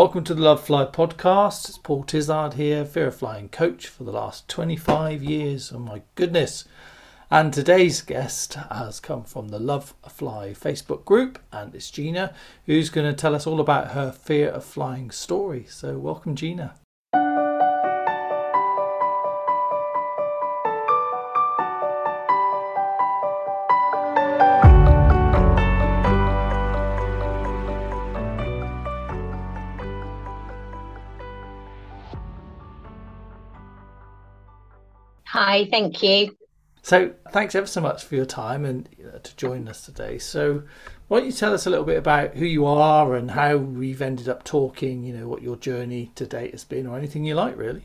Welcome to the Love Fly podcast. It's Paul Tizard here, Fear of Flying coach for the last 25 years. Oh my goodness. And today's guest has come from the Love Fly Facebook group, and it's Gina, who's going to tell us all about her fear of flying story. So, welcome, Gina. Hi, thank you. So, thanks ever so much for your time and uh, to join us today. So, why don't you tell us a little bit about who you are and how we've ended up talking, you know, what your journey to date has been, or anything you like, really?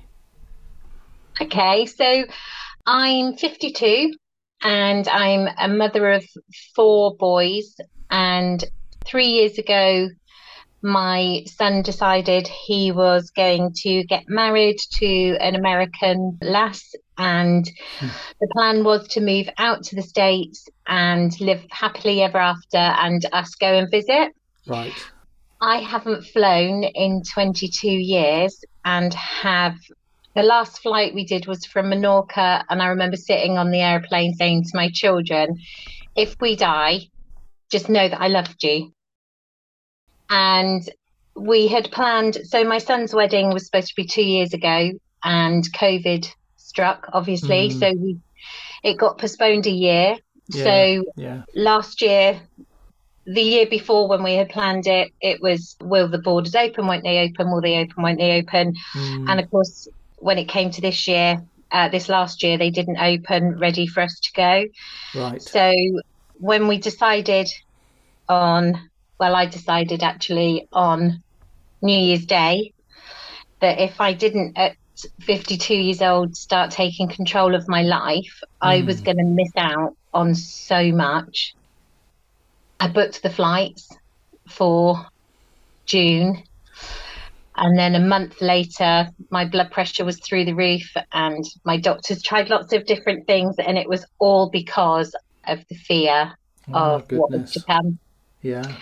Okay, so I'm 52 and I'm a mother of four boys. And three years ago, my son decided he was going to get married to an American lass. And hmm. the plan was to move out to the States and live happily ever after and us go and visit. Right. I haven't flown in 22 years and have the last flight we did was from Menorca. And I remember sitting on the airplane saying to my children, if we die, just know that I loved you and we had planned so my son's wedding was supposed to be two years ago and covid struck obviously. Mm. so we it got postponed a year. Yeah, so yeah. last year the year before when we had planned it it was will the borders open won't they open? Will they open? Won't they open? Mm. and of course when it came to this year uh, this last year they didn't open ready for us to go. Right. So when we decided on well, I decided actually on New Year's Day that if I didn't at 52 years old start taking control of my life, mm. I was hmm. going to miss out on so much. I booked the flights for June. And then a month later, my blood pressure was through the roof, and my doctors tried lots of different things, and it was all because of the fear oh, of what was to come. Yeah.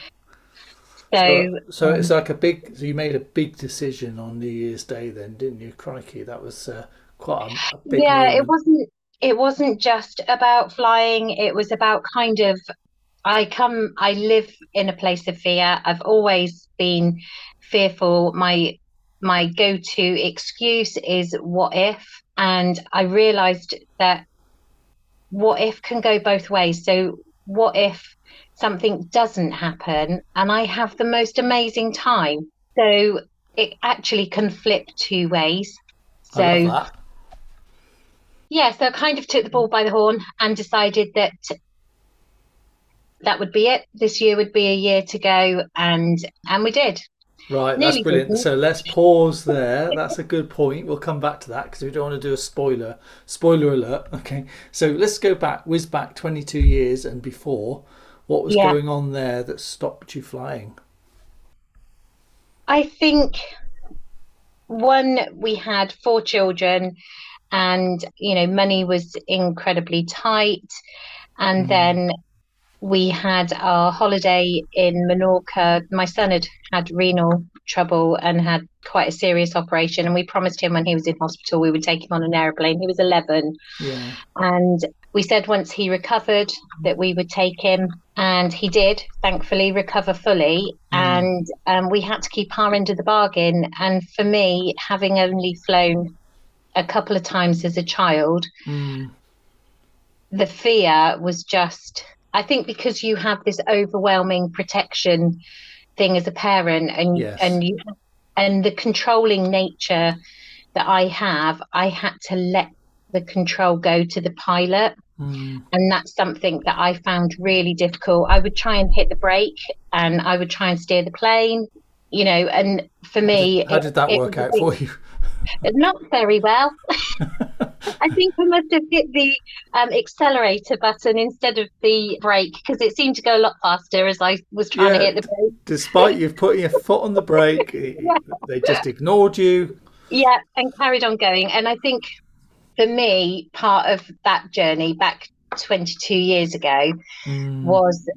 So, so, um, it's like a big. So you made a big decision on New Year's Day, then, didn't you? Crikey, that was uh, quite a, a big. Yeah, moment. it wasn't. It wasn't just about flying. It was about kind of. I come. I live in a place of fear. I've always been fearful. My my go-to excuse is "what if," and I realised that what if can go both ways. So, what if something doesn't happen and I have the most amazing time. So it actually can flip two ways. So yeah, so I kind of took the ball by the horn and decided that that would be it. This year would be a year to go, and and we did. Right, Nearly that's brilliant. So let's pause there. That's a good point. We'll come back to that because we don't want to do a spoiler. Spoiler alert. Okay, so let's go back, whiz back 22 years and before. What was yeah. going on there that stopped you flying? I think one, we had four children, and you know, money was incredibly tight. And mm. then we had our holiday in Menorca. My son had had renal trouble and had quite a serious operation. And we promised him when he was in hospital we would take him on an airplane. He was 11. Yeah. And we said once he recovered that we would take him. And he did, thankfully, recover fully. Mm. And um, we had to keep our end of the bargain. And for me, having only flown a couple of times as a child, mm. the fear was just I think because you have this overwhelming protection thing as a parent and yes. and you and the controlling nature that I have, I had to let the control go to the pilot. Mm. And that's something that I found really difficult. I would try and hit the brake and I would try and steer the plane, you know, and for me, how did, how did that it, work it, out for you? Not very well. I think I must have hit the um, accelerator button instead of the brake because it seemed to go a lot faster as I was trying yeah, to hit the brake. Despite you putting your foot on the brake, yeah. they just ignored you. Yeah, and carried on going. And I think for me, part of that journey back 22 years ago mm. was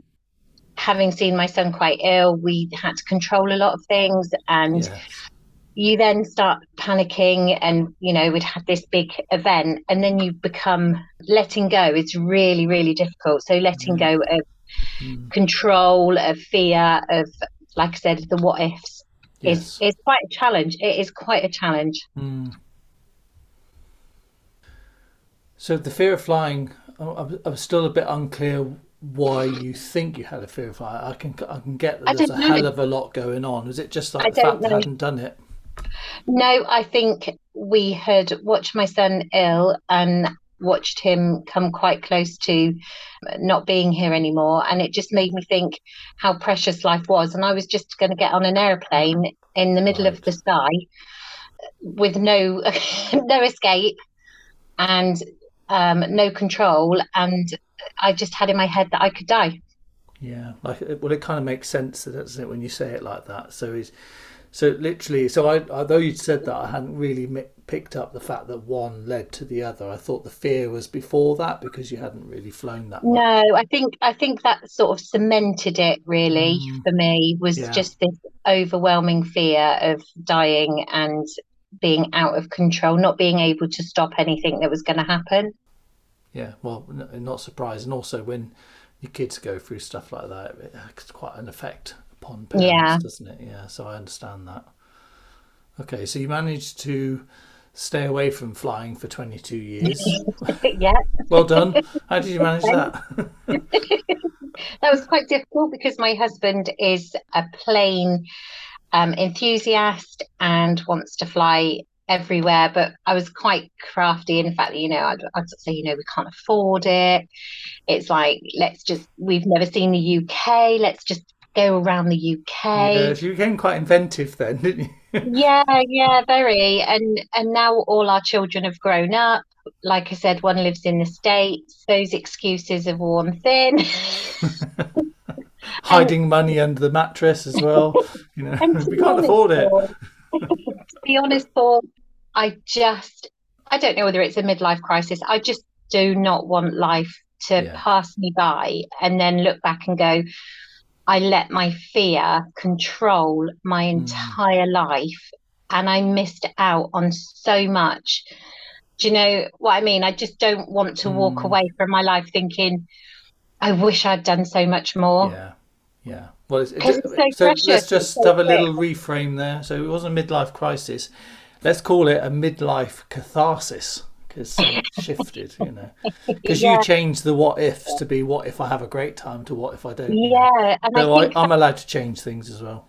having seen my son quite ill, we had to control a lot of things and Yes. You then start panicking and you know we'd had this big event and then you become letting go it's really really difficult so letting go of Mm. control of fear of like i said the what ifs Yes. is is quite a challenge it is quite a challenge Mm. So the fear of flying, I- I'm, I'm still a bit unclear why you think you had a fear of flying. I can I can get I that there's a know. hell of a lot going on. Was it just like I the fact that know. I hadn't done it? No i think we had watched my son ill and watched him come quite close to not being here anymore. And it just made me think how precious life was. And i was just going to get on an airplane in the middle of the sky with no no escape and um, no control. And i just had in my head that i could die. Yeah, like well, it kind of makes sense, doesn't it, when you say it like that? So he's so literally. So I, although you'd said that, I hadn't really mi- picked up the fact that one led to the other. I thought the fear was before that because you hadn't really flown that much. No, I think I think that sort of cemented it really Mm. for me was Yeah. just this overwhelming fear of dying and being out of control, not being able to stop anything that was going to happen. Yeah, well, n- not surprised, and also when your kids go through stuff like that, it has quite an effect upon parents, Yeah. doesn't it? Yeah, so I understand that. Okay, so you managed to stay away from flying for 22 years. yeah, well done. How did you manage that? that was quite difficult because my husband is a plane um, enthusiast and wants to fly everywhere. But I was quite crafty in the fact that, you know, I'd, I'd say, you know, we can't afford it. It's like, let's just, we've never seen the UK. Let's just go around the UK. Yes, you became quite inventive then, didn't you? Yeah, yeah, very. And and now all our children have grown up. Like I said, one lives in the States. Those excuses have worn thin. Hiding money under the mattress as well. You know, we can't afford it. To be honest, Paul, I just I don't know whether it's a midlife crisis. I just do not want life to Yeah. pass me by and then look back and go, I let my fear control my Mm. entire life and I missed out on so much. Do you know what I mean? I just don't want to walk Mm. away from my life thinking, I wish I'd done so much more. Yeah, yeah. Well, it's, 'Cause it's so so precious, let's just so have a little reframe there. So it wasn't a midlife crisis. Let's call it a midlife catharsis something shifted, you know. Because Yeah. you changed the what ifs to be what if I have a great time to what if I don't. Yeah, and So I I'm allowed to change things as well.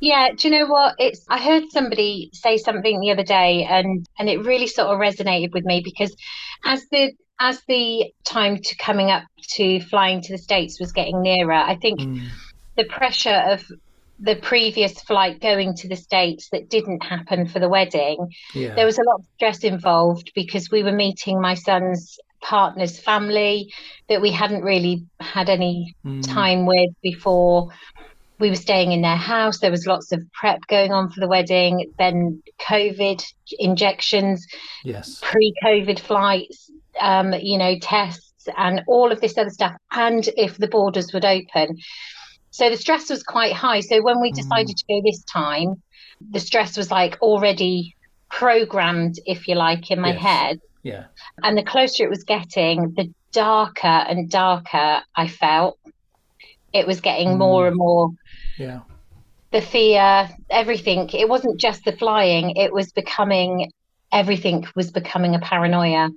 Yeah, do you know what? It's I heard somebody say something the other day and and it really sort of resonated with me because as the as the time to coming up to flying to the States was getting nearer, I think Mm, the pressure of the previous flight going to the States that didn't happen for the wedding, yeah. there was a lot of stress involved because we were meeting my son's partner's family that we hadn't really had any Mm, time with before we were staying in their house. There was lots of prep going on for the wedding, then COVID injections, Yes. pre COVID flights, um, you know, tests, and all of this other stuff. And if the borders would open. So the stress was quite high. So when we Mm. decided to go this time, the stress was like already programmed, if you like, in my Yes. head. Yeah. And the closer it was getting, the darker and darker I felt. It was getting more Mm. and more Yeah. the fear, everything. It wasn't just the flying, it was becoming everything was becoming a paranoia.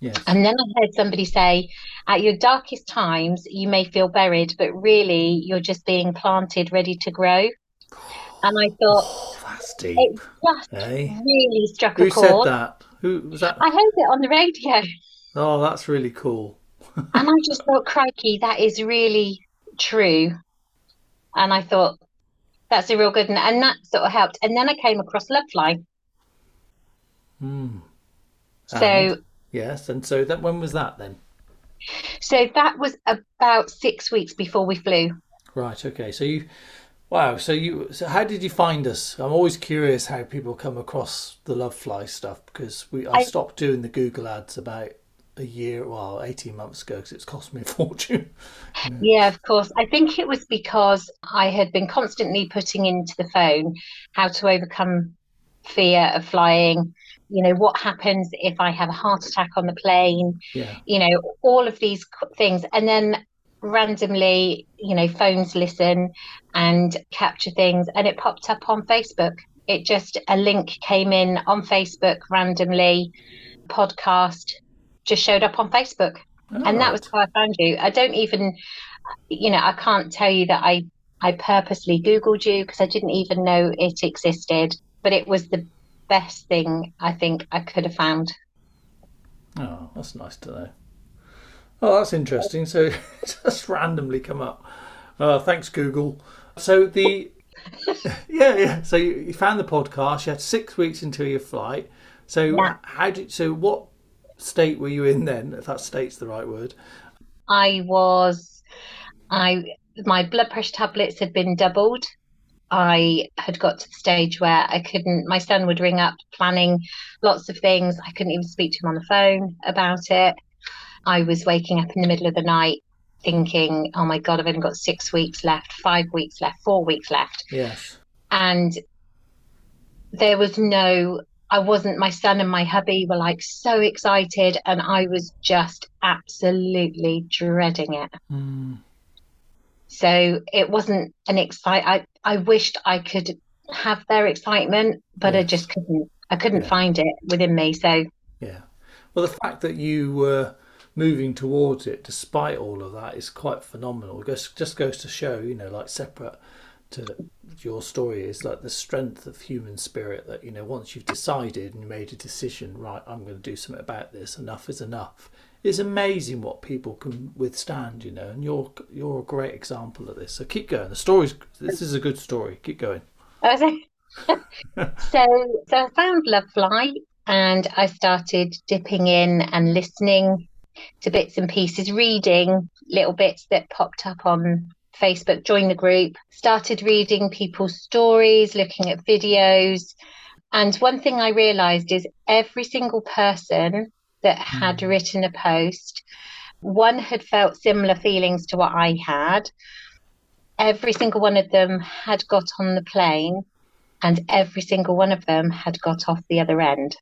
Yes. And then I heard somebody say, at your darkest times, you may feel buried, but really you're just being planted, ready to grow. And I thought, Oh, that's deep. it just Hey. really struck Who a said that? Who was that? I heard it on the radio. Oh, that's really cool. And I just thought, crikey, that is really true. And I thought, that's a real good one. And that sort of helped. And then I came across Love Fly. Mm. So, And- yes, and so that when was that then? so that was about six weeks before we flew. Right. Okay. So you, wow. So you. So how did you find us? I'm always curious how people come across the Love Fly stuff because we. I, I- stopped doing the Google ads about a year, well, 18 months ago, because it's cost me a fortune. Yeah, of course. I think it was because I had been constantly putting into the phone how to overcome fear of flying. You know, what happens if I have a heart attack on the plane? Yeah. You know, all of these things. And then randomly, you know, phones listen and capture things, and it popped up on Facebook. It just, a link came in on Facebook randomly, podcast just showed up on Facebook. Oh, and that was how I found you. I don't even, you know, I can't tell you that I I purposely Googled you because I didn't even know it existed. But it was the best thing I think I could have found. Oh, that's nice to know. Oh, that's interesting. So just randomly come up. Uh, thanks, Google. So the yeah, yeah. So you, you, found the podcast. You had six weeks until your flight. So yeah. how did so what state were you in then? If that state's the right word. I was. I my blood pressure tablets had been doubled. I had got to the stage where I couldn't. My son would ring up planning lots of things. I couldn't even speak to him on the phone about it. I was waking up in the middle of the night thinking, oh my God, I've only got six weeks left, five weeks left, four weeks left. Yes. And there was no, I wasn't, my son and my hubby were like so excited, and I was just absolutely dreading it. Mm. So it wasn't an excite. I, I wished I could have their excitement, but. I just couldn't. I couldn't yeah. find it within me. So yeah. Well, the fact that you were moving towards it despite all of that is quite phenomenal. It just, just goes to show, you know, like separate to your story is like the strength of human spirit that, you know, once you've decided and made a decision, right, I'm going to do something about this, enough is enough. It's amazing what people can withstand, you know, and you're you're a great example of this. So keep going. The story's this is a good story. Keep going. so, so I found Love Fly and I started dipping in and listening to bits and pieces, reading little bits that popped up on Facebook, joined the group, started reading people's stories, looking at videos. And one thing I realized is every single person that had mm. written a post, one had felt similar feelings to what I had. Every single one of them had got on the plane, and every single one of them had got off the other end.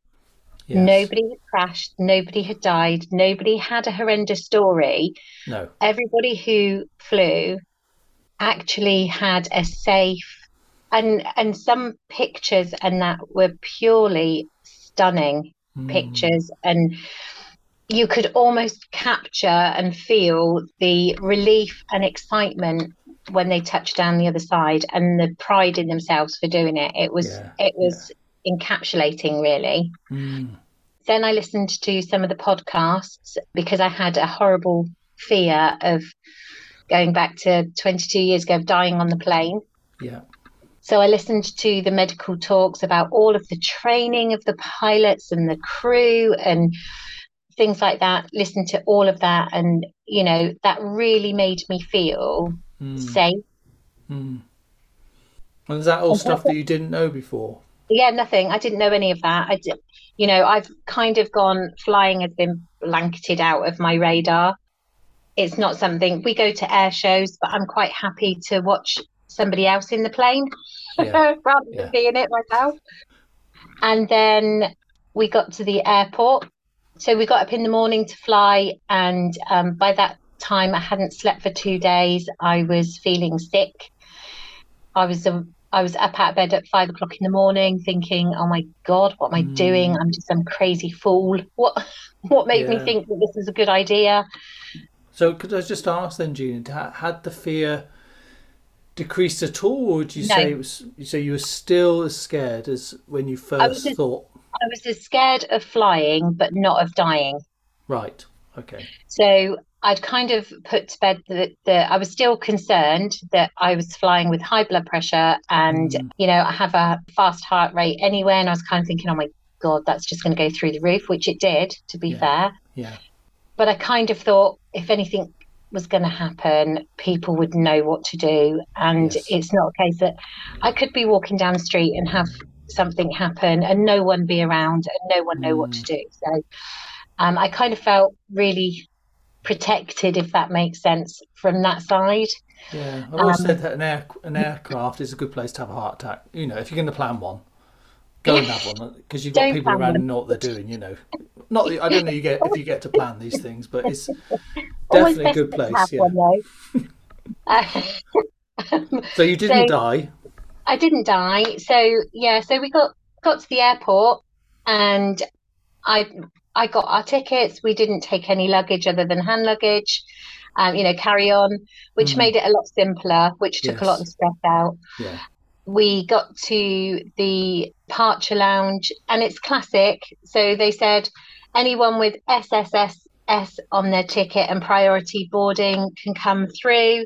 Yes. Nobody had crashed. Nobody had died. Nobody had a horrendous story. No. Everybody who flew actually had a safe and and some pictures and that were purely stunning mm. pictures and you could almost capture and feel the relief and excitement when they touched down the other side and the pride in themselves for doing it it was yeah, it was yeah encapsulating, really. Mm. Then I listened to some of the podcasts because I had a horrible fear of going back to 22 years ago of dying on the plane. Yeah. So I listened to the medical talks about all of the training of the pilots and the crew and things like that. Listened to all of that, and you know that really made me feel mm. safe. Mm. And is that all stuff that you didn't know before? yeah nothing i didn't know any of that i did you know i've kind of gone flying has been blanketed out of my radar it's not something we go to air shows but i'm quite happy to watch somebody else in the plane yeah. rather than yeah. be in it myself and then we got to the airport so we got up in the morning to fly and um, by that time i hadn't slept for two days i was feeling sick i was a I was up out of bed at five o'clock in the morning thinking, oh my God, what am I mm. doing? I'm just some crazy fool. What what made yeah. me think that this is a good idea? So could I just ask then, Jean, had the fear decreased at all, or would you no. say it was, you say you were still as scared as when you first I thought? I was as scared of flying, but not of dying. Right. Okay. So I'd kind of put to bed that, that I was still concerned that I was flying with high blood pressure and, mm. you know, I have a fast heart rate anyway. And I was kind of thinking, oh my God, that's just going to go through the roof, which it did, to be yeah. fair. Yeah. But I kind of thought if anything was going to happen, people would know what to do. And yes. it's not a case that I could be walking down the street and have something happen and no one be around and no one know mm. what to mm. do. So um, I kind of felt really protected, if that makes sense, from that side. Yeah, I've always Um, said that an air an aircraft is a good place to have a heart attack. You know, if you're going to plan one, go and have one because you've got Don't people around who know what they're doing. You know, not that, I don't know you get if you get to plan these things, but it's definitely a good place. Yeah. one, So you didn't So- die. I didn't die. So yeah, so we got got to the airport and I I got our tickets. We didn't take any luggage other than hand luggage, um, you know, carry on, which Mm. made it a lot simpler, which took a lot of stress out. Yeah. We got to the departure lounge and it's classic. So they said anyone with SSSS on their ticket and priority boarding can come through.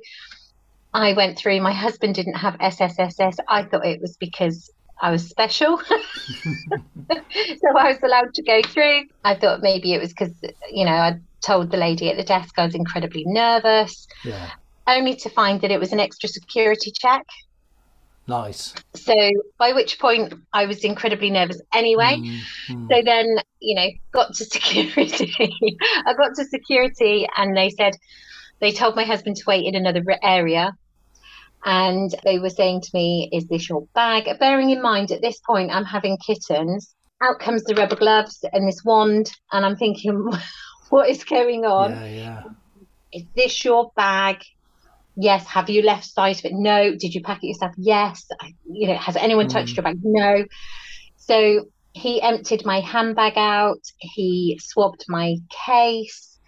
I went through. My husband didn't have SSSS. I thought it was because I was special. so I was allowed to go through. I thought maybe it was because, you know, I told the lady at the desk I was incredibly nervous, Yeah. only to find that it was an extra security check. Nice. So by which point I was incredibly nervous anyway. Mm, mm. So then, you know, got to security. I got to security and they said, they told my husband to wait in another area. And they were saying to me, Is this your bag? Bearing in mind, at this point, I'm having kittens. Out comes the rubber gloves and this wand. And I'm thinking, What is going on? yeah, yeah. Is this your bag? Yes. Have you left sight of it? No. Did you pack it yourself? Yes. I, you know, has anyone touched Mm. your bag? No. So he emptied my handbag out. He swabbed my case.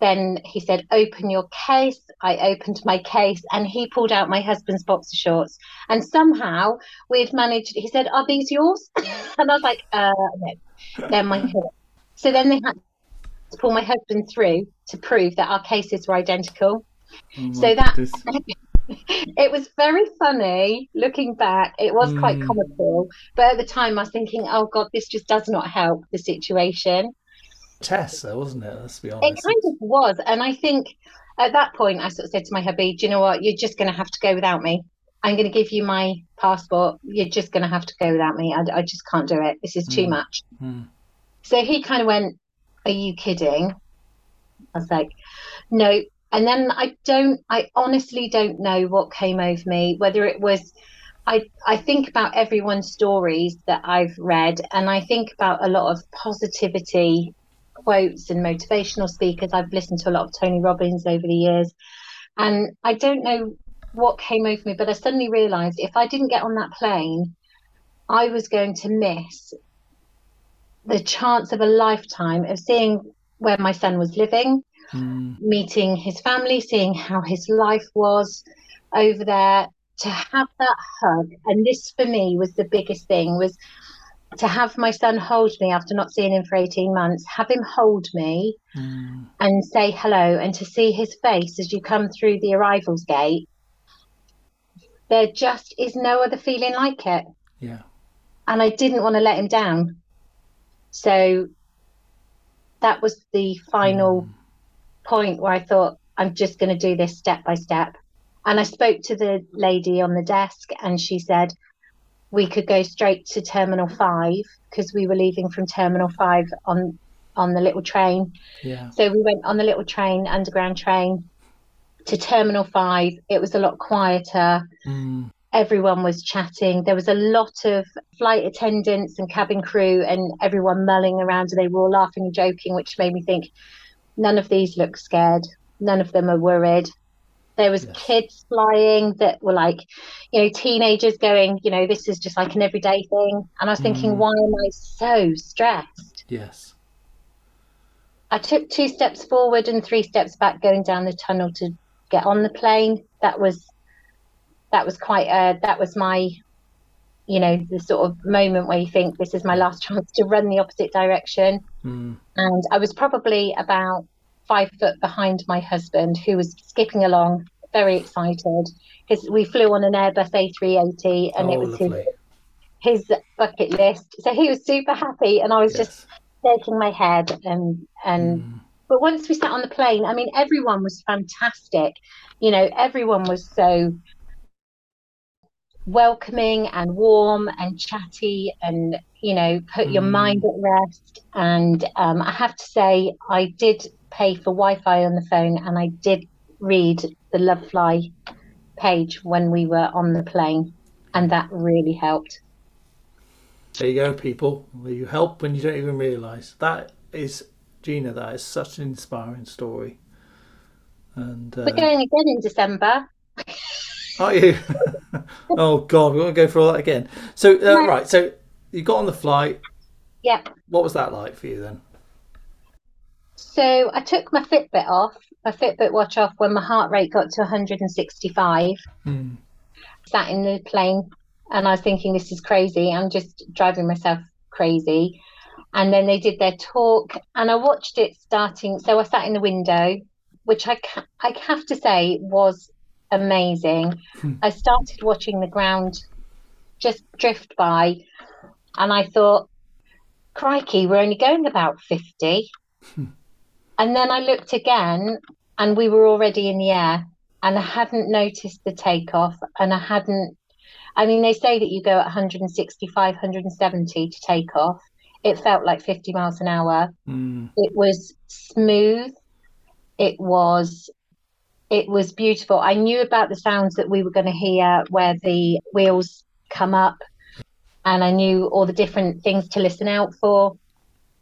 Then he said, "Open your case." I opened my case, and he pulled out my husband's boxer shorts. And somehow we'd managed. He said, "Are these yours?" and I was like, "Uh, no, they're my shorts." So then they had to pull my husband through to prove that our cases were identical. Oh So that- It was very funny looking back. It was quite Mm. comical, but at the time I was thinking, "Oh God, this just does not help the situation." Tessa, wasn't it? Let's be honest. It kind of was, and I think at that point I sort of said to my hubby, "Do you know what? You're just going to have to go without me. I'm going to give you my passport. You're just going to have to go without me. I, I just can't do it. This is too Mm. much." Mm. So he kind of went, Are you kidding? I was like, No. And then I don't, I honestly don't know what came over me, whether it was, I, I think about everyone's stories that I've read, and I think about a lot of positivity quotes and motivational speakers. I've listened to a lot of Tony Robbins over the years, and I don't know what came over me, but I suddenly realized if I didn't get on that plane, I was going to miss the chance of a lifetime of seeing where my son was living, Mm. meeting his family, seeing how his life was over there, to have that hug. And this for me was the biggest thing was to have my son hold me after not seeing him for 18 months, have him hold me Mm. and say hello and to see his face as you come through the arrivals gate. There just is no other feeling like it Yeah. and I didn't want to let him down. So that was the final Mm. Point where I thought, I'm just going to do this step by step. And I spoke to the lady on the desk, and she said we could go straight to Terminal 5 because we were leaving from Terminal 5 on, on the little train. Yeah. So we went on the little train, underground train, to Terminal 5. It was a lot quieter Mm. everyone was chatting. There was a lot of flight attendants and cabin crew, and everyone mulling around. And they were all laughing and joking, which made me think none of these look scared. None of them are worried. There was Yes. kids flying that were like, you know, teenagers going, you know, this is just like an everyday thing. And I was thinking, Mm. why am I so stressed? Yes. I took two steps forward and three steps back going down the tunnel to get on the plane. That was that was quite uh that was my you know the sort of moment where you think this is my last chance to run the opposite direction Mm. and I was probably about five foot behind my husband who was skipping along very excited because we flew on an Airbus A380 and oh, it was his, his bucket list so he was super happy and I was just shaking my head and and Mm. but once we sat on the plane, I mean, everyone was fantastic. You know, everyone was so welcoming and warm and chatty and you know put your Mm. mind at rest and um, i have to say i did pay for wi-fi on the phone and i did read the love fly page when we were on the plane and that really helped There you go, people. You help when you don't even realise. That is, Gina, that is such an inspiring story. And we're uh, going again in december are you? oh God, we won't go through all that again. So uh, No. right, so you got on the flight. yeah What was that like for you then? So i took my fitbit off my fitbit watch off when my heart rate got to 165 Hmm. sat in the plane and I was thinking, this is crazy. I'm just driving myself crazy. And then they did their talk and I watched it starting. So I sat in the window, which I, ca- I have to say was amazing. Hmm. I started watching the ground just drift by and I thought, crikey, we're only going about 50. And then I looked again and we were already in the air and I hadn't noticed the takeoff and I hadn't I mean they say that you go at 165 170 to take off. It felt like 50 miles an hour. Hmm. it was smooth. It was it was beautiful. I knew about the sounds that we were going to hear where the wheels come up and I knew all the different things to listen out for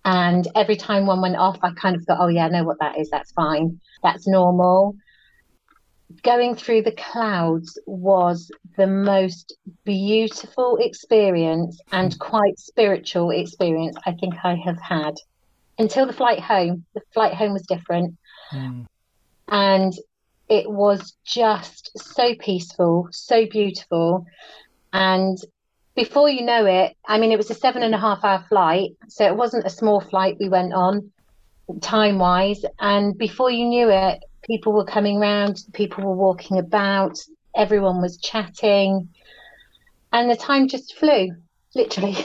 and every time one went off I kind of thought oh yeah I know what that is that's fine that's normal going through the clouds was the most beautiful experience and quite spiritual experience I think I have had until the flight home. The flight home was different Hmm. and it was just so peaceful, so beautiful. And before you know it, I mean, it was a seven and a half hour flight, so it wasn't a small flight we went on time wise. And before you knew it, people were coming round, people were walking about, everyone was chatting, and the time just flew, literally.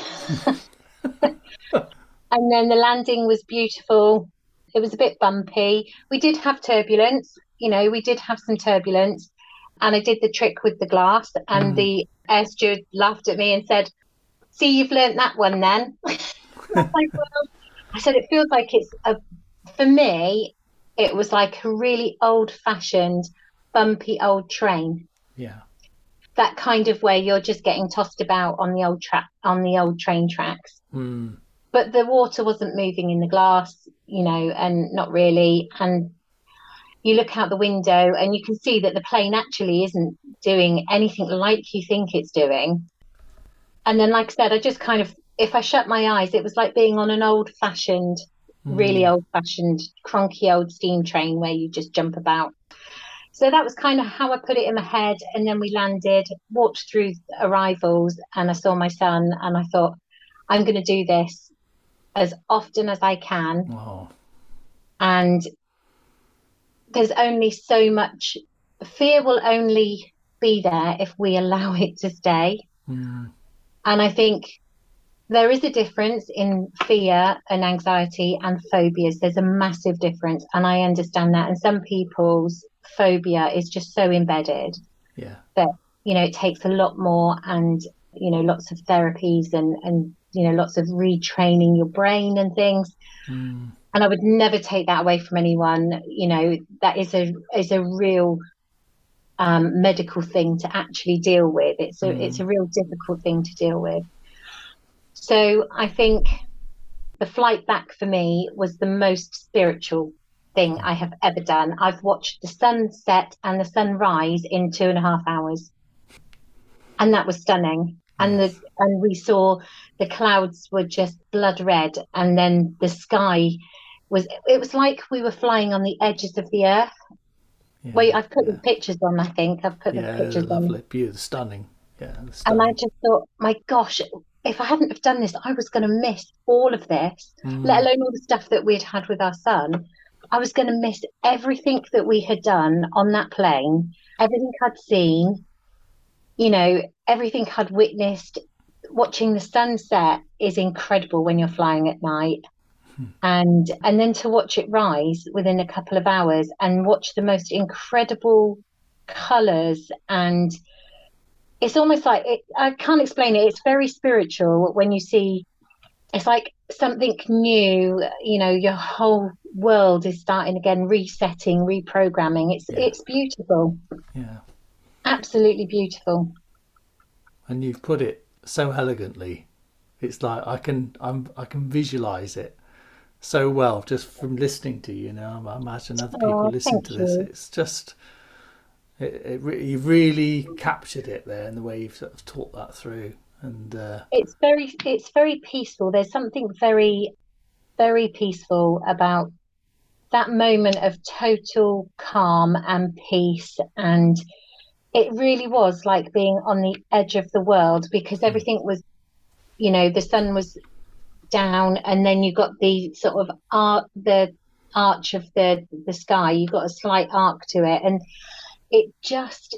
and then the landing was beautiful. It was a bit bumpy. We did have turbulence, you know, we did have some turbulence. And I did the trick with the glass, and Mm. the air steward laughed at me and said, See, you've learnt that one then. I like, "Well," I said, It feels like it's a, for me, it was like a really old fashioned, bumpy old train. Yeah. That kind of way you're just getting tossed about on the old track, on the old train tracks Hmm. but the water wasn't moving in the glass, you know, and not really. And you look out the window and you can see that the plane actually isn't doing anything like you think it's doing. And then, like I said, I just kind of, if I shut my eyes, it was like being on an old fashioned, hmm. really old fashioned, crunky old steam train where you just jump about. So that was kind of how I put it in my head. And then we landed, walked through arrivals, and I saw my son, and I thought, I'm going to do this as often as I can. Oh. And there's only so much fear will only be there if we allow it to stay. Hmm. And I think there is a difference in fear and anxiety and phobias. There's a massive difference. And I understand that. And some people's phobia is just so embedded Yeah. you know it takes a lot more and you know lots of therapies and and you know lots of retraining your brain and things Hmm. And i would never take that away from anyone. You know that is a is a real um, medical thing to actually deal with. It's a Mm. it's a real difficult thing to deal with. So i think the flight back for me was the most spiritual thing i have ever done. I've watched the sun set and the sun rise in two and a half hours. And that was stunning. And the and we saw the clouds were just blood red. And then the sky was it was like we were flying on the edges of the earth Yeah. wait i've put yeah. the pictures on i think i've put yeah, the pictures on lovely, beautiful, stunning. Yeah, they're and i just thought my gosh if i hadn't have done this i was going to miss all of this Hmm. let alone all the stuff that we'd had with our son i was going to miss everything that we had done on that plane everything i'd seen you know everything i'd witnessed watching the sunset is incredible when you're flying at night Hmm. and and then to watch it rise within a couple of hours and watch the most incredible colors and it's almost like it, I can't explain it. It's very spiritual when you see. It's like something new. You know, your whole world is starting again, resetting, reprogramming. It's Yeah. it's beautiful, Yeah. absolutely beautiful. And you've put it so elegantly. It's like I can I'm I can visualize it so well just from listening to you. You know, I imagine other people Oh, listen to this. you. It's just it, it re- you really captured it there in the way you've sort of taught that through. And uh, It's very it's very peaceful. There's something very very peaceful about that moment of total calm and peace and it really was like being on the edge of the world because everything was you know the sun was down and then you've got the sort of arc the arch of the the sky You've got a slight arc to it and it just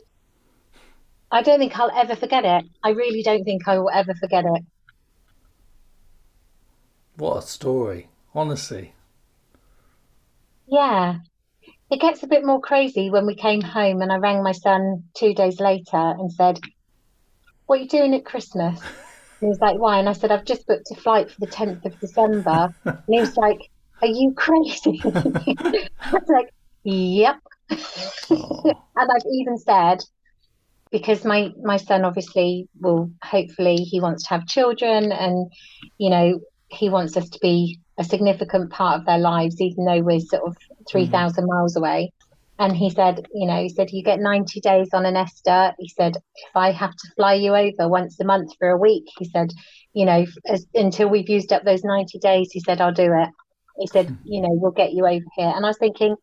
I don't think I'll ever forget it. I really don't think I will ever forget it. what a story, honestly. Yeah. It gets a bit more crazy when we came home and I rang my son two days later and said, What are you doing at Christmas? He was like, Why? And I said, I've just booked a flight for the 10th of December. And he was like, Are you crazy? I was like, Yep. Oh, And I've even said, because my my son obviously will hopefully he wants to have children and you know he wants us to be a significant part of their lives even though we're sort of mm-hmm. 3000 miles away and he said you know he said you get 90 days on an ESTA he said if I have to fly you over once a month for a week he said you know as, until we've used up those 90 days he said I'll do it he said hmm. you know we'll get you over here and I was thinking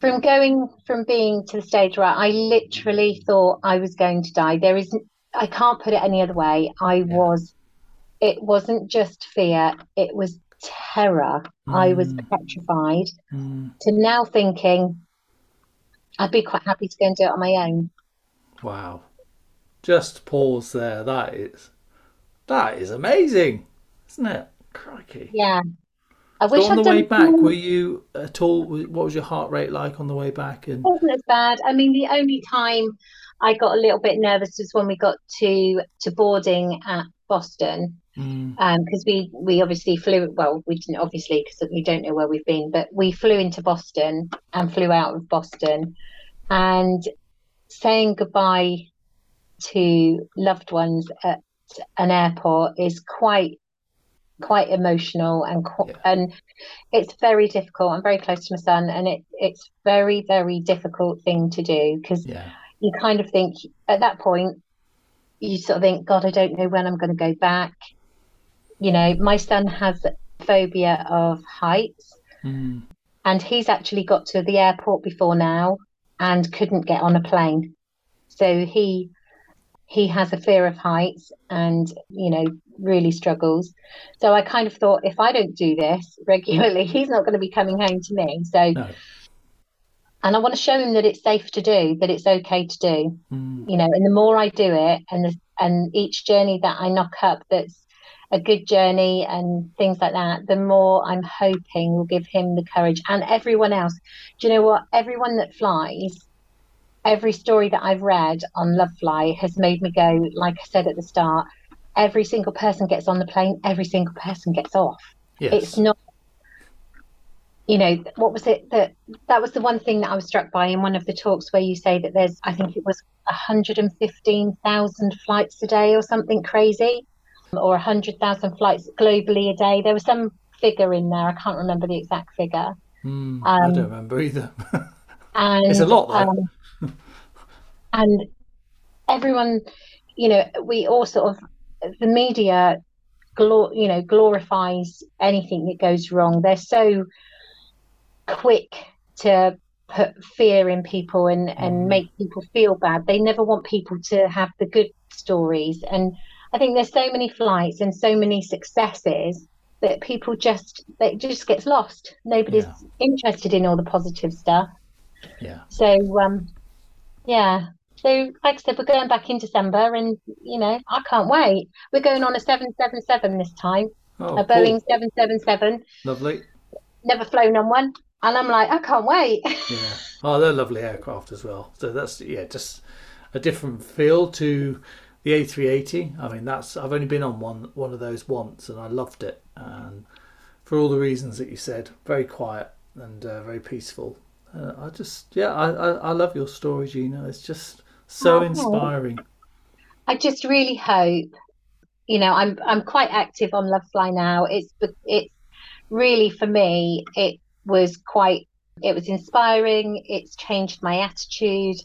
from going from being to the stage where I literally thought I was going to die. There is, I can't put it any other way. I was, it wasn't just fear, it was terror. I was Mm. petrified mm, to now thinking I'd be quite happy to go and do it on my own. wow. Just pause there. That is that is amazing, isn't it? Crikey. Yeah. I So wish on I'd the way back, more. were you at all? What was your heart rate like on the way back? And It wasn't as bad. I mean, the only time I got a little bit nervous was when we got to to boarding at Boston. Mm, because we we obviously flew well we didn't obviously because we don't know where we've been but we flew into boston and flew out of boston and saying goodbye to loved ones at an airport is quite quite emotional and qu- Yeah. and it's very difficult. I'm very close to my son and it it's very very difficult thing to do because yeah, you kind of think at that point you sort of think god i don't know when i'm going to go back you know my son has phobia of heights. Mm, and he's actually got to the airport before now and couldn't get on a plane. So he he has a fear of heights and you know really struggles. So i kind of thought if i don't do this regularly he's not going to be coming home to me. So no, and i want to show him that it's safe to do that it's okay to do. Mm, you know and the more i do it and the, and each journey that i knock up that's a good journey and things like that the more i'm hoping will give him the courage and everyone else. Do you know what? Everyone that flies every story that i've read on love fly has made me go like i said at the start every single person gets on the plane every single person gets off. Yes, it's not you know what was it that that was the one thing that i was struck by in one of the talks where you say that there's i think it was 115,000 flights a day or something crazy or 100,000 flights globally a day there was some figure in there i can't remember the exact figure Mm, I um, don't remember either. and It's a lot, though. um, and everyone you know we all sort of the media glor- you know glorifies anything that goes wrong they're so quick to put fear in people and and Mm. make people feel bad they never want people to have the good stories and i think there's so many flights and so many successes that people just it just gets lost nobody's Yeah. interested in all the positive stuff yeah, so um yeah. So like I said, we're going back in December and you know, I can't wait. We're going on a seven seven seven this time. oh, a cool. Boeing seven seven seven. lovely. Never flown on one. And I'm like, I can't wait. Yeah. Oh, they're lovely aircraft as well. So that's yeah, just a different feel to the A380. I mean, that's I've only been on one one of those once, and I loved it. And for all the reasons that you said, very quiet and uh, very peaceful. Uh, I just, yeah, I, I, I love your story, Gina. It's just so Oh. inspiring. I just really hope, you know, I'm I'm quite active on Love Fly now. It's it's really for me, it was quite it was inspiring. It's changed my attitude.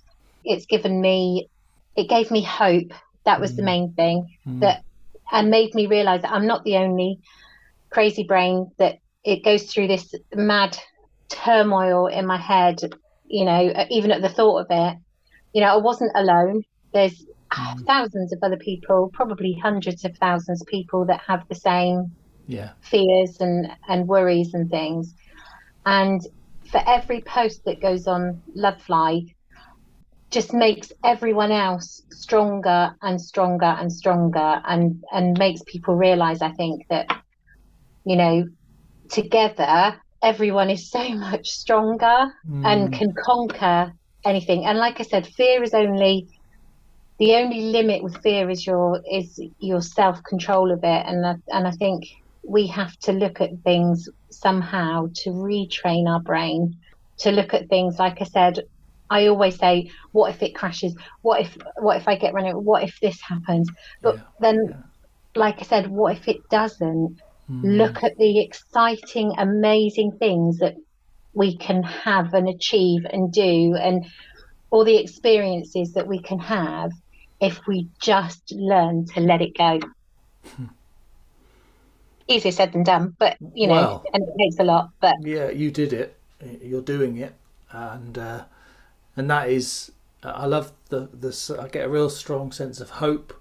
It's given me it gave me hope. That was the Mm. main thing. Mm. That and made me realize that I'm not the only crazy brain that it goes through this mad turmoil in my head, you know, even at the thought of it. You know, I wasn't alone. There's Mm. thousands of other people, probably hundreds of thousands of people that have the same Yeah, fears and, and worries and things. And for every post that goes on Lovefly, just makes everyone else stronger and stronger and stronger and, and makes people realize, I think, that, you know, together, everyone is so much stronger and Mm. can conquer anything. And like I said, fear is only the only limit with fear is your is your self control of it. And I, and I think we have to look at things somehow to retrain our brain to look at things. Like I said, I always say, what if it crashes? What if what if I get run over? What if this happens? But Yeah, then, yeah. like I said, what if it doesn't? Mm. look at the exciting, amazing things that we can have and achieve and do, and all the experiences that we can have if we just learn to let it go. Easier said than done, but you know, and it takes a lot. But yeah you did it you're doing it and uh, and that is uh, i love the this i get a real strong sense of hope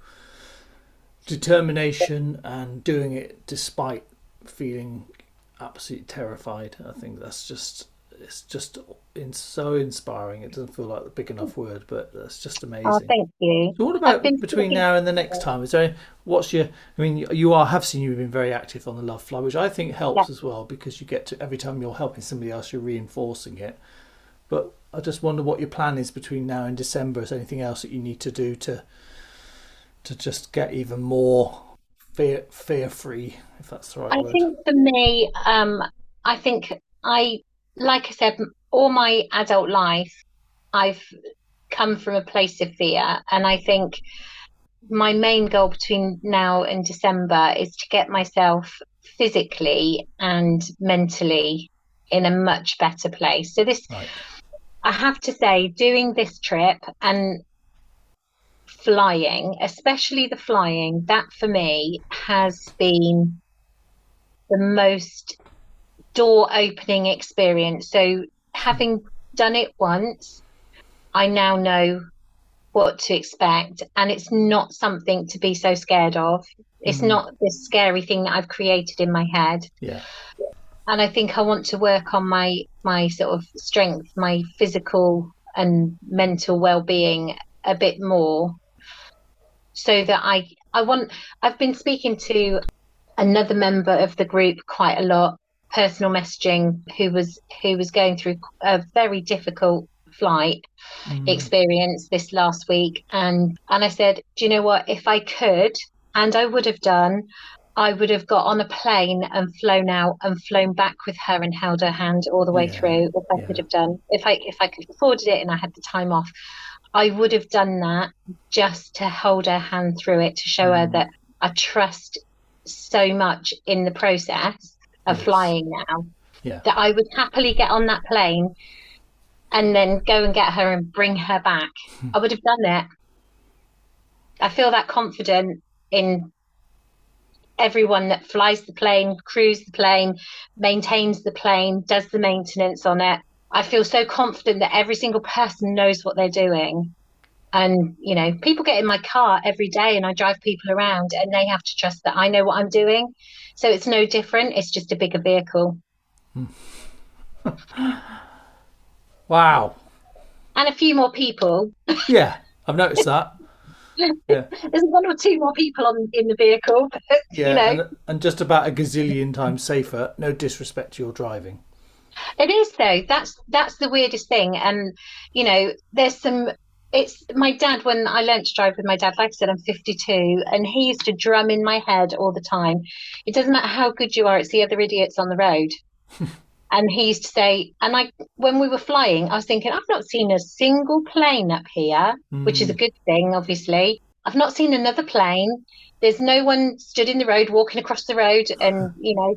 determination and doing it despite feeling absolutely terrified i think that's just it's just in so inspiring it doesn't feel like a big enough word but that's just oh, amazing oh, thank you. so what about between thinking- now and the next time? Is there what's your? I mean, you are have seen you've been very active on the Love Fly, which I think helps as well because you get to every time you're helping somebody else, you're reinforcing it. But I just wonder what your plan is between now and December. Is there anything else that you need to do to to just get even more fear fear free, if that's the right I word? think for me, um, I think I, like I said, all my adult life, I've come from a place of fear. And I think my main goal between now and December is to get myself physically and mentally in a much better place. So, this, Right. I have to say, doing this trip and flying, especially the flying, that for me has been the most door opening experience. So, having done it once, I now know what to expect, and it's not something to be so scared of. It's Mhm. not this scary thing that I've created in my head. Yeah. And I think I want to work on my my sort of strength, my physical and mental well-being a bit more so that I I want I've been speaking to another member of the group quite a lot personal messaging who was who was going through a very difficult flight Mm. experience this last week and and I said do you know what if I could and I would have done I would have got on a plane and flown out and flown back with her and held her hand all the way Yeah, through if I yeah. could have done if I if I could have afforded it and I had the time off I would have done that just to hold her hand through it to show her Mm. that I trust so much in the process of Yes. flying now Yeah. that I would happily get on that plane and then go and get her and bring her back. I would have done it. I feel that confident in everyone that flies the plane, crews the plane, maintains the plane, does the maintenance on it. I feel so confident that every single person knows what they're doing. And, you know, people get in my car every day and I drive people around and they have to trust that I know what I'm doing. So it's no different. It's just a bigger vehicle. Wow. And a few more people. Yeah, I've noticed that. Yeah. There's one or two more people on in the vehicle, but Yeah, you know, and, and just about a gazillion times safer. No disrespect to your driving. it is though. That's that's the weirdest thing. And you know, there's some it's my dad when I learned to drive with my dad. Like I said, I'm 52, and he used to drum in my head all the time. It doesn't matter how good you are; it's the other idiots on the road. and he used to say, and I, when we were flying, I was thinking, I've not seen a single plane up here, mm. which is a good thing, obviously. I've not seen another plane. There's no one stood in the road walking across the road, and you know,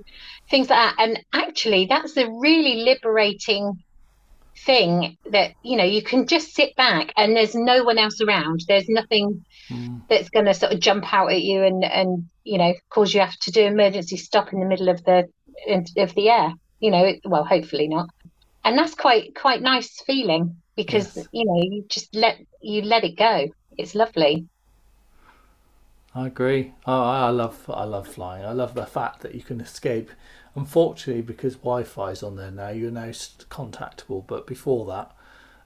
things like that. And actually, that's a really liberating thing that you know you can just sit back and there's no one else around there's nothing mm. that's going to sort of jump out at you and and you know cause you have to do emergency stop in the middle of the of the air you know well hopefully not and that's quite quite nice feeling because yes. you know you just let you let it go it's lovely I agree. Oh, I love I love flying. I love the fact that you can escape Unfortunately, because Wi-Fi is on there now, you're now contactable. But before that,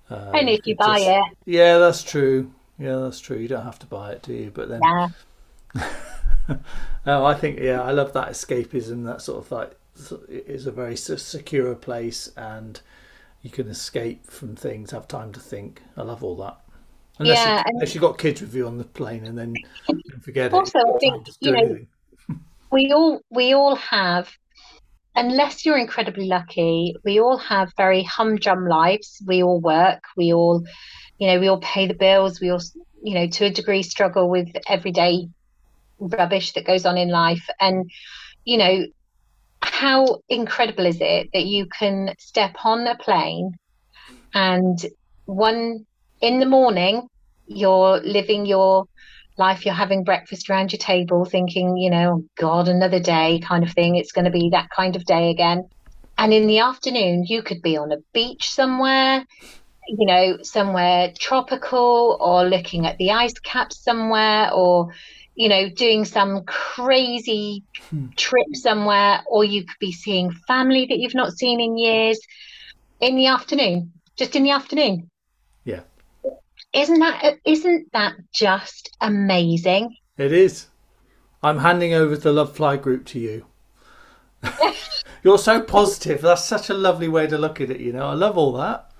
uh, only if you buy just, it. Yeah, that's true. Yeah, that's true. You don't have to buy it, do you? But then, yeah. no, I think yeah, I love that escapism. That sort of like is a very secure place, and you can escape from things, have time to think. I love all that. Unless, yeah, you, unless you've got kids with you on the plane, and then you forget also, it. Also, I think you know, we all we all have unless you're incredibly lucky, we all have very humdrum lives. We all work. We all, you know, we all pay the bills. We all, you know, to a degree struggle with everyday rubbish that goes on in life. And, you know, how incredible is it that you can step on a plane and one in the morning, you're living your life you're having breakfast around your table thinking you know god another day kind of thing. It's going to be that kind of day again. And in the afternoon you could be on a beach somewhere you know somewhere tropical or looking at the ice caps somewhere or you know doing some crazy hmm. trip somewhere or you could be seeing family that you've not seen in years in the afternoon just in the afternoon yeah isn't that isn't that just amazing? It is. I'm handing over the Love Fly group to you. You're so positive. That's such a lovely way to look at it. You know, I love all that.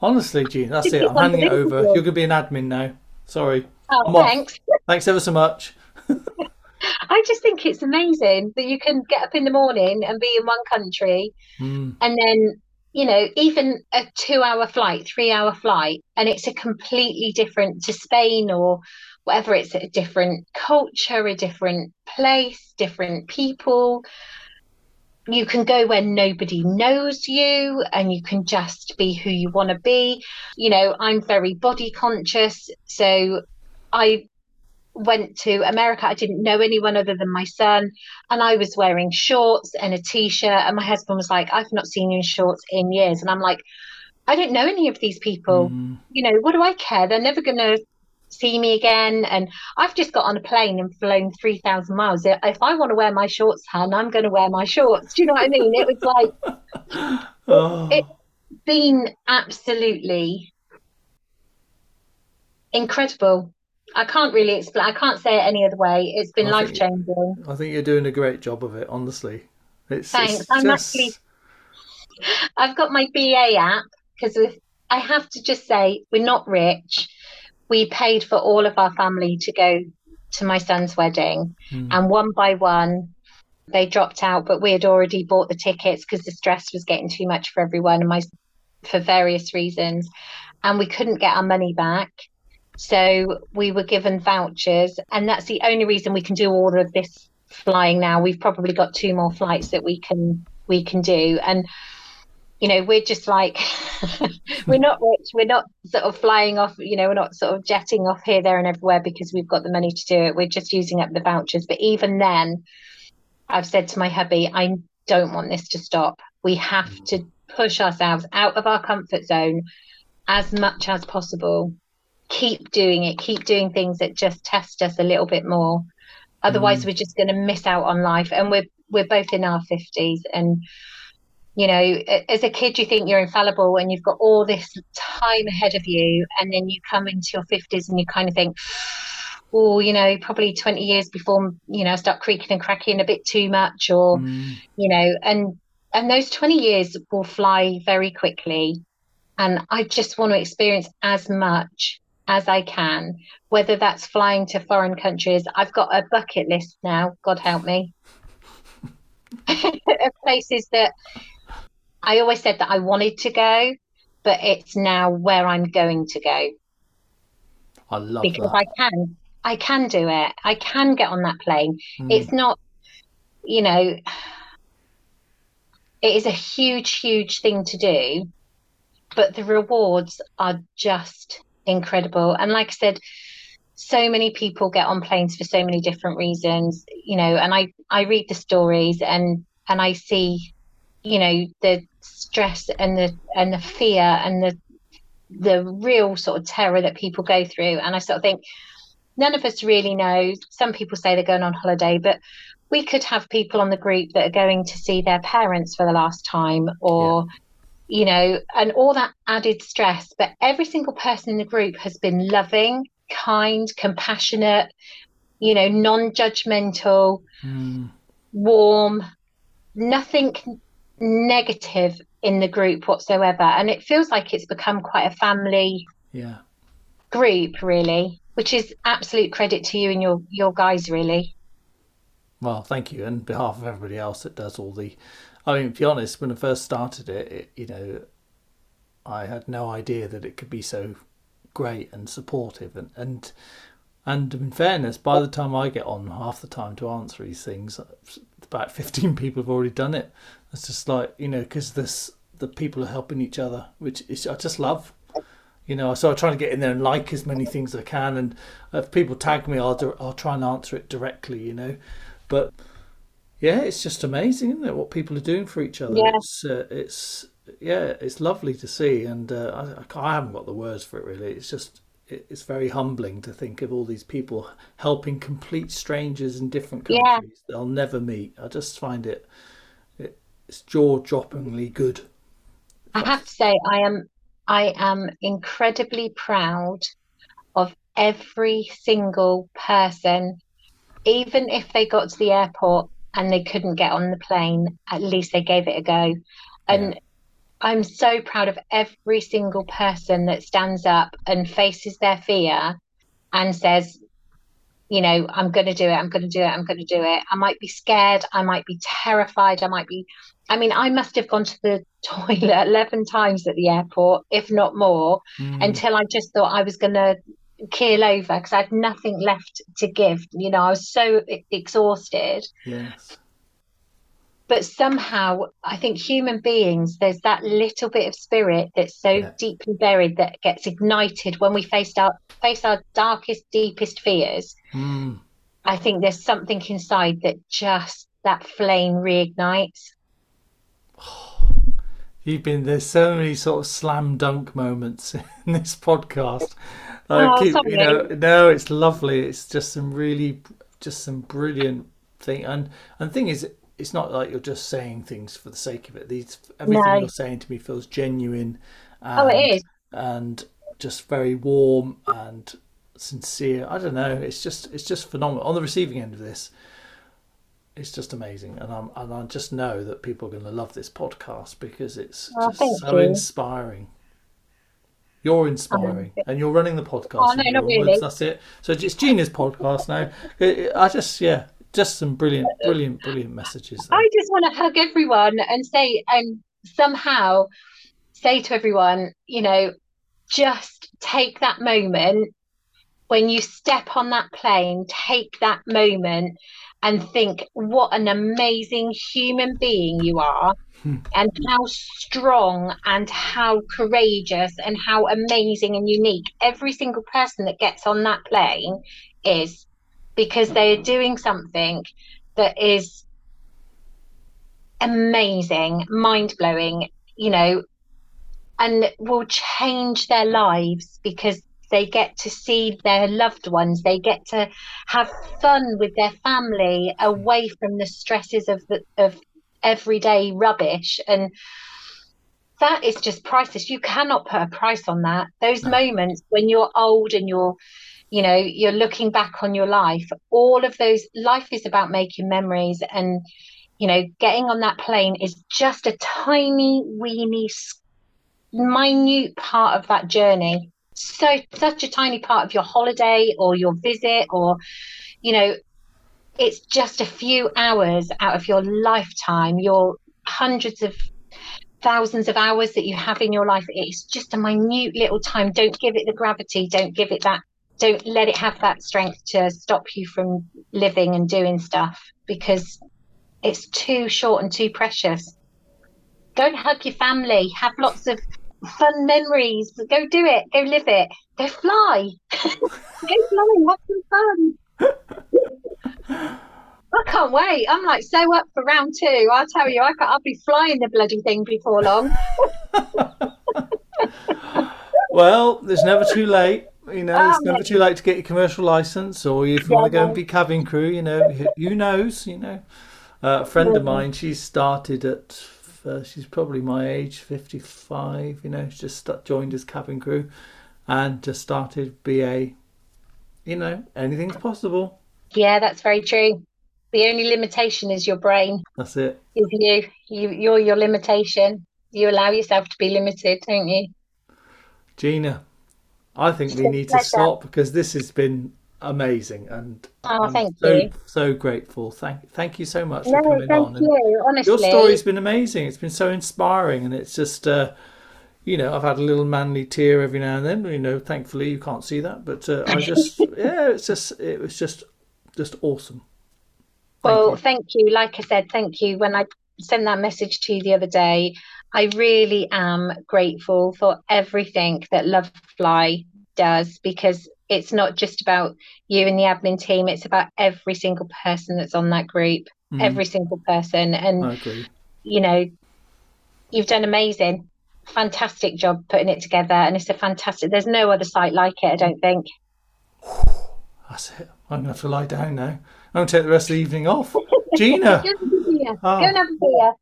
Honestly, Jean, that's it. I'm handing it over. You're going to be an admin now. Sorry. Oh, thanks. Thanks ever so much. I just think it's amazing that you can get up in the morning and be in one country mm. and then you know, even a two hour flight, three hour flight, and it's a completely different to Spain or whatever, it's a different culture, a different place, different people. You can go where nobody knows you and you can just be who you want to be. You know, I'm very body conscious. So I went to America. I didn't know anyone other than my son, and I was wearing shorts and a t-shirt. And my husband was like, "I've not seen you in shorts in years," and I'm like, "I don't know any of these people. Mm. You know, what do I care? They're never going to." see me again and I've just got on a plane and flown 3000 miles if I want to wear my shorts hun I'm going to wear my shorts do you know what I mean it was like oh. it's been absolutely incredible I can't really explain. I can't say it any other way. It's been life changing. I think you're doing a great job of it. Honestly, it's thanks. It's I'm just... actually. I've got my BA app because I have to just say we're not rich. We paid for all of our family to go to my son's wedding, mm. and one by one, they dropped out. But we had already bought the tickets because the stress was getting too much for everyone, and my for various reasons, and we couldn't get our money back. So we were given vouchers, and that's the only reason we can do all of this flying now. We've probably got two more flights that we can we can do, and you know we're just like we're not rich. We're not sort of flying off you know we're not sort of jetting off here there and everywhere because we've got the money to do it. We're just using up the vouchers. But even then i've said to my hubby i don't want this to stop. We have to push ourselves out of our comfort zone as much as possible keep doing it, keep doing things that just test us a little bit more. Otherwise, mm. we're just going to miss out on life. And we're we're both in our fifties, and you know, as a kid, you think you're infallible, and you've got all this time ahead of you, and then you come into your fifties, and you kind of think. Oh, you know, probably 20 years before, you know, start creaking and cracking a bit too much, or, mm. you know, and and those 20 years will fly very quickly and I just want to experience as much as I can, whether that's flying to foreign countries. I've got a bucket list now, God help me, of places that I always said that I wanted to go, but it's now where I'm going to go. I love because that. I can. I can do it. I can get on that plane. Mm. It's not, you know, it is a huge, huge thing to do, but the rewards are just incredible. And like I said, so many people get on planes for so many different reasons, you know, and I, I read the stories and, and I see, you know, the stress and the, and the fear and the, the real sort of terror that people go through. And I sort of think, none of us really know. Some people say they're going on holiday, but we could have people on the group that are going to see their parents for the last time or yeah. You know and all that added stress but every single person in the group has been loving kind compassionate you know non-judgmental mm. warm nothing negative in the group whatsoever and it feels like it's become quite a family yeah group really which is absolute credit to you and your your guys really well, thank you, and behalf of everybody else that does all the. I mean, to be honest, when I first started it, it, you know, I had no idea that it could be so great and supportive, and and and in fairness, by the time I get on half the time to answer these things, about fifteen people have already done it. It's just like you know, because this the people are helping each other, which is I just love. You know, so I try to get in there and like as many things as I can, and if people tag me, I'll I'll try and answer it directly. You know, but yeah, it's just amazing, isn't it? What people are doing for each other. Yeah. It's uh, it's yeah, it's lovely to see, and uh, I, I haven't got the words for it really. It's just it, it's very humbling to think of all these people helping complete strangers in different countries Yeah. they'll never meet. I just find it, it it's jaw droppingly good. I have to say, I am I am incredibly proud of every single person, even if they got to the airport and they couldn't get on the plane, at least they gave it a go. And I'm so proud of every single person that stands up and faces their fear and says, you know, I'm going to do it. I'm going to do it. I'm going to do it. I might be scared. I might be terrified. I might be. I mean, I must have gone to the toilet 11 times at the airport, if not more, Mm. until I just thought I was going to keel over because I had nothing left to give. You know, I was so exhausted. Yes. But somehow, I think human beings, there's that little bit of spirit that's so Yeah. deeply buried that gets ignited when we face our face our darkest, deepest fears. Mm. I think there's something inside that just that flame reignites. You've been there's so many sort of slam dunk moments in this podcast. Oh, I Oh, keep, you know, no, it's lovely. It's just some really, just some brilliant thing. And and the thing is, it's not like you're just saying things for the sake of it. These everything No. you're saying to me feels genuine. And, Oh, it is. and just very warm and sincere. I don't know. It's just it's just phenomenal. On the receiving end of this, it's just amazing, and I'm and I just know that people are going to love this podcast because it's Oh, just so you. inspiring. You're um, inspiring, and you're running the podcast. Oh, no, not words, really. That's it. So it's Gina's podcast now. Uh, I just yeah, just some brilliant, brilliant, brilliant messages. there. I just want to hug everyone and say, and somehow say to everyone, you know, just take that moment when you step on that plane, take that moment and think what an amazing human being you are Hmm. and how strong and how courageous and how amazing and unique every single person that gets on that plane is because they are doing something that is amazing, mind blowing, you know, and will change their lives because they get to see their loved ones, they get to have fun with their family away from the stresses of the of everyday rubbish and that is just priceless. You cannot put a price on that. Those No. moments when you're old and you're you know you're looking back on your life all of those life is about making memories and you know getting on that plane is just a tiny weeny minute part of that journey so such a tiny part of your holiday or your visit or you know it's just a few hours out of your lifetime your hundreds of thousands of hours that you have in your life. It's just a minute little time. Don't give it the gravity. Don't give it that don't let it have that strength to stop you from living and doing stuff because it's too short and too precious. And hug your family. Have lots of fun memories go do it go live it go fly go fly have some fun I can't wait. I'm like so up for round two. I'll tell you, I I'll be flying the bloody thing before long. well, there's never too late. You know, it's oh, never too late to get your commercial license, or if you yeah, want to go and be cabin crew. You know, who knows? You know, uh, a friend of mine, she started at. Uh, she's probably my age, fifty-five. You know, she just joined as cabin crew, and just started BA. You know, anything's possible. Yeah, that's very true. The only limitation is your brain. That's it. Is you. You you're your limitation. You allow yourself to be limited, don't you? Gina, I think we need to stop because this has been amazing and oh, I'm thank so, you. so grateful. Thank thank you so much no, for coming thank on. You, honestly. Your story's been amazing. It's been so inspiring and it's just uh, you know, I've had a little manly tear every now and then. You know, thankfully you can't see that, but uh, I just, yeah, it's just, it was just, just awesome. Thank well, you. thank you. Like I said, thank you. When I sent that message to you the other day, I really am grateful for everything that Love Fly does because it's not just about you and the admin team, it's about every single person that's on that group, mm. every single person. And, you know, you've done amazing, fantastic job putting it together. And it's a fantastic, there's no other site like it, I don't think. That's it. I'm going to have to lie down now. I'm going to take the rest of the evening off. Gina. Go and have a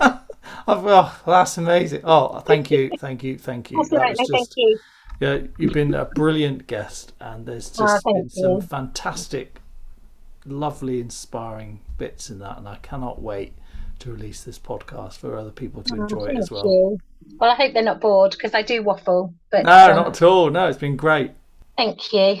beer. oh, that's amazing. Oh, thank you, thank you, thank you. That's right. No, just, thank you. Yeah, you've been a brilliant guest, and there's oh, just oh, been some fantastic, lovely, inspiring bits in that, and I cannot wait to release this podcast for other people to oh, enjoy it as well. You. Well, I hope they're not bored because I do waffle. But no, um, not at all. No, it's been great. Thank you.